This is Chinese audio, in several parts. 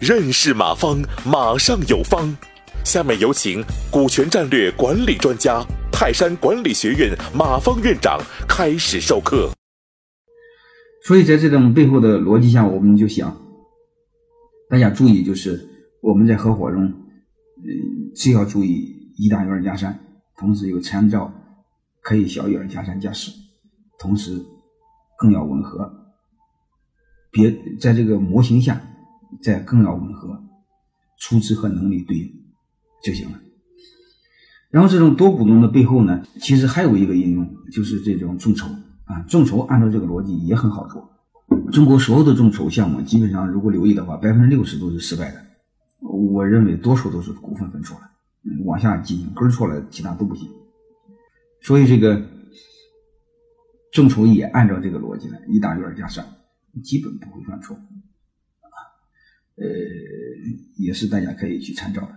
认识马方，马上有方。下面有请股权战略管理专家、泰山管理学院马方院长开始授课。所以在这种背后的逻辑下，我们就想，大家注意，就是我们在合伙中，嗯，只要注意一大于二加三，同时又参照可以小于二加三加四，同时更要吻合，别在这个模型下。再更要吻合，出资和能力对应就行了。然后这种多股东的背后呢，其实还有一个应用，就是这种众筹啊。众筹按照这个逻辑也很好做。中国所有的众筹项目，基本上如果留意的话，百分之六十都是失败的。我认为多数都是股份分错了，往下进行根错了，其他都不行。所以这个众筹也按照这个逻辑呢，一大于二加上，基本不会犯错。啊呃，也是大家可以去参照的。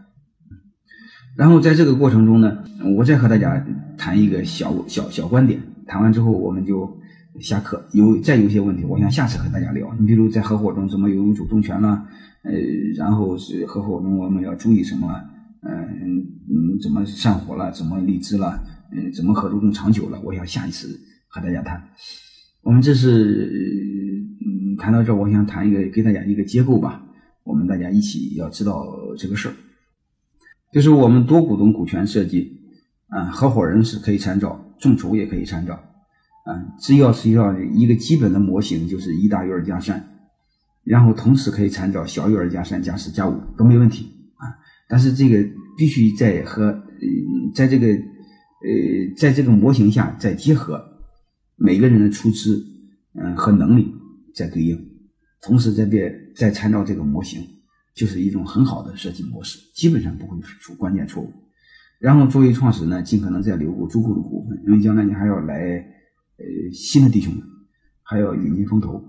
然后在这个过程中呢，我再和大家谈一个小小小观点。谈完之后，我们就下课。有再有些问题，我想下次和大家聊。你比如在合伙中怎么拥有主动权啦？呃，然后是合伙中我们要注意什么？嗯嗯，怎么散伙了？怎么离职了？嗯，怎么合作更长久了？我想下一次和大家谈。我们这是嗯谈到这，我想谈一个给大家一个结构吧。我们大家一起要知道这个事儿，就是我们多股东股权设计，啊，合伙人是可以参照，众筹也可以参照，啊，只要是要一个基本的模型，就是一大于二加三，然后同时可以参照小于二加三加四加五都没问题啊。但是这个必须在和嗯，在这个呃，在这个模型下再结合每个人的出资，嗯，和能力在对应。同时，再别再参照这个模型，就是一种很好的设计模式，基本上不会出关键错误。然后作为创始呢，尽可能再留够足够的股份，因为将来你还要来呃新的弟兄们，还要引进风投，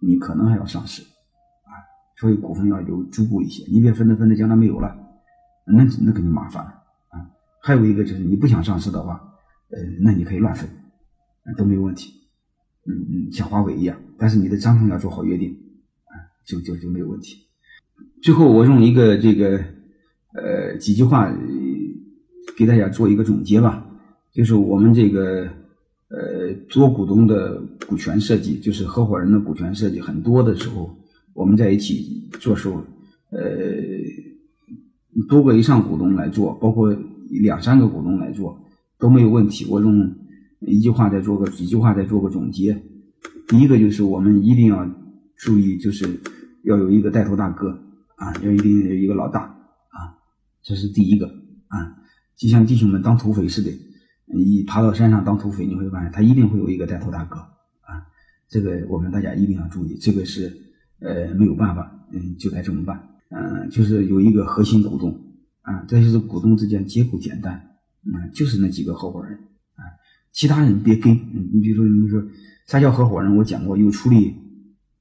你可能还要上市啊，所以股份要留足够一些，你别分着分着将来没有了，那那肯定麻烦了啊。还有一个就是你不想上市的话，呃，那你可以乱分，都没有问题，嗯嗯，像华为一样，但是你的章程要做好约定。啊就就就没有问题。最后，我用一个这个呃几句话给大家做一个总结吧，就是我们这个呃做股东的股权设计，就是合伙人的股权设计，很多的时候我们在一起做时候，呃多个以上股东来做，包括两三个股东来做都没有问题。我用一句话再做个几句话再做个总结。第一个就是我们一定要。注意，就是要有一个带头大哥啊，要一定有一个老大啊，这是第一个啊。就像弟兄们当土匪似的，你爬到山上当土匪，你会发现他一定会有一个带头大哥啊。这个我们大家一定要注意，这个是呃没有办法，嗯，就该这么办。嗯，就是有一个核心股东啊，这就是股东之间结构简单，嗯，就是那几个合伙人，其他人别跟。你比如说，你说啥叫合伙人？我讲过，有出力。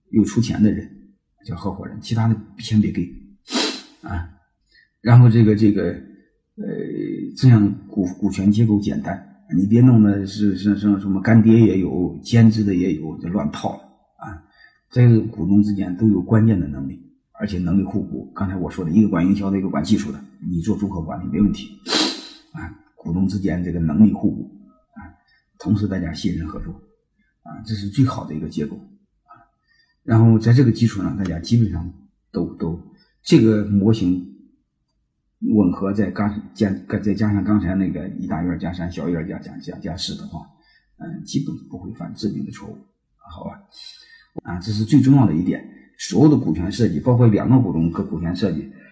有出钱的人叫合伙人，其他的先别给啊。然后这个这个呃，这样股股权结构简单，你别弄的是是是什么干爹也有，兼职的也有，就乱套了啊。这个股东之间都有关键的能力，而且能力互补。刚才我说的一个管营销的，一个管技术的，你做综合管理没问题啊。股东之间这个能力互补，同时大家信任合作啊，这是最好的一个结果，啊。然后在这个基础上，大家基本上都都这个模型吻合，在刚加再加上刚才那个一大院加三小院加加加加四的话，嗯，基本不会犯致命的错误，好吧？啊，这是最重要的一点。所有的股权设计，包括两个股东和股权设计。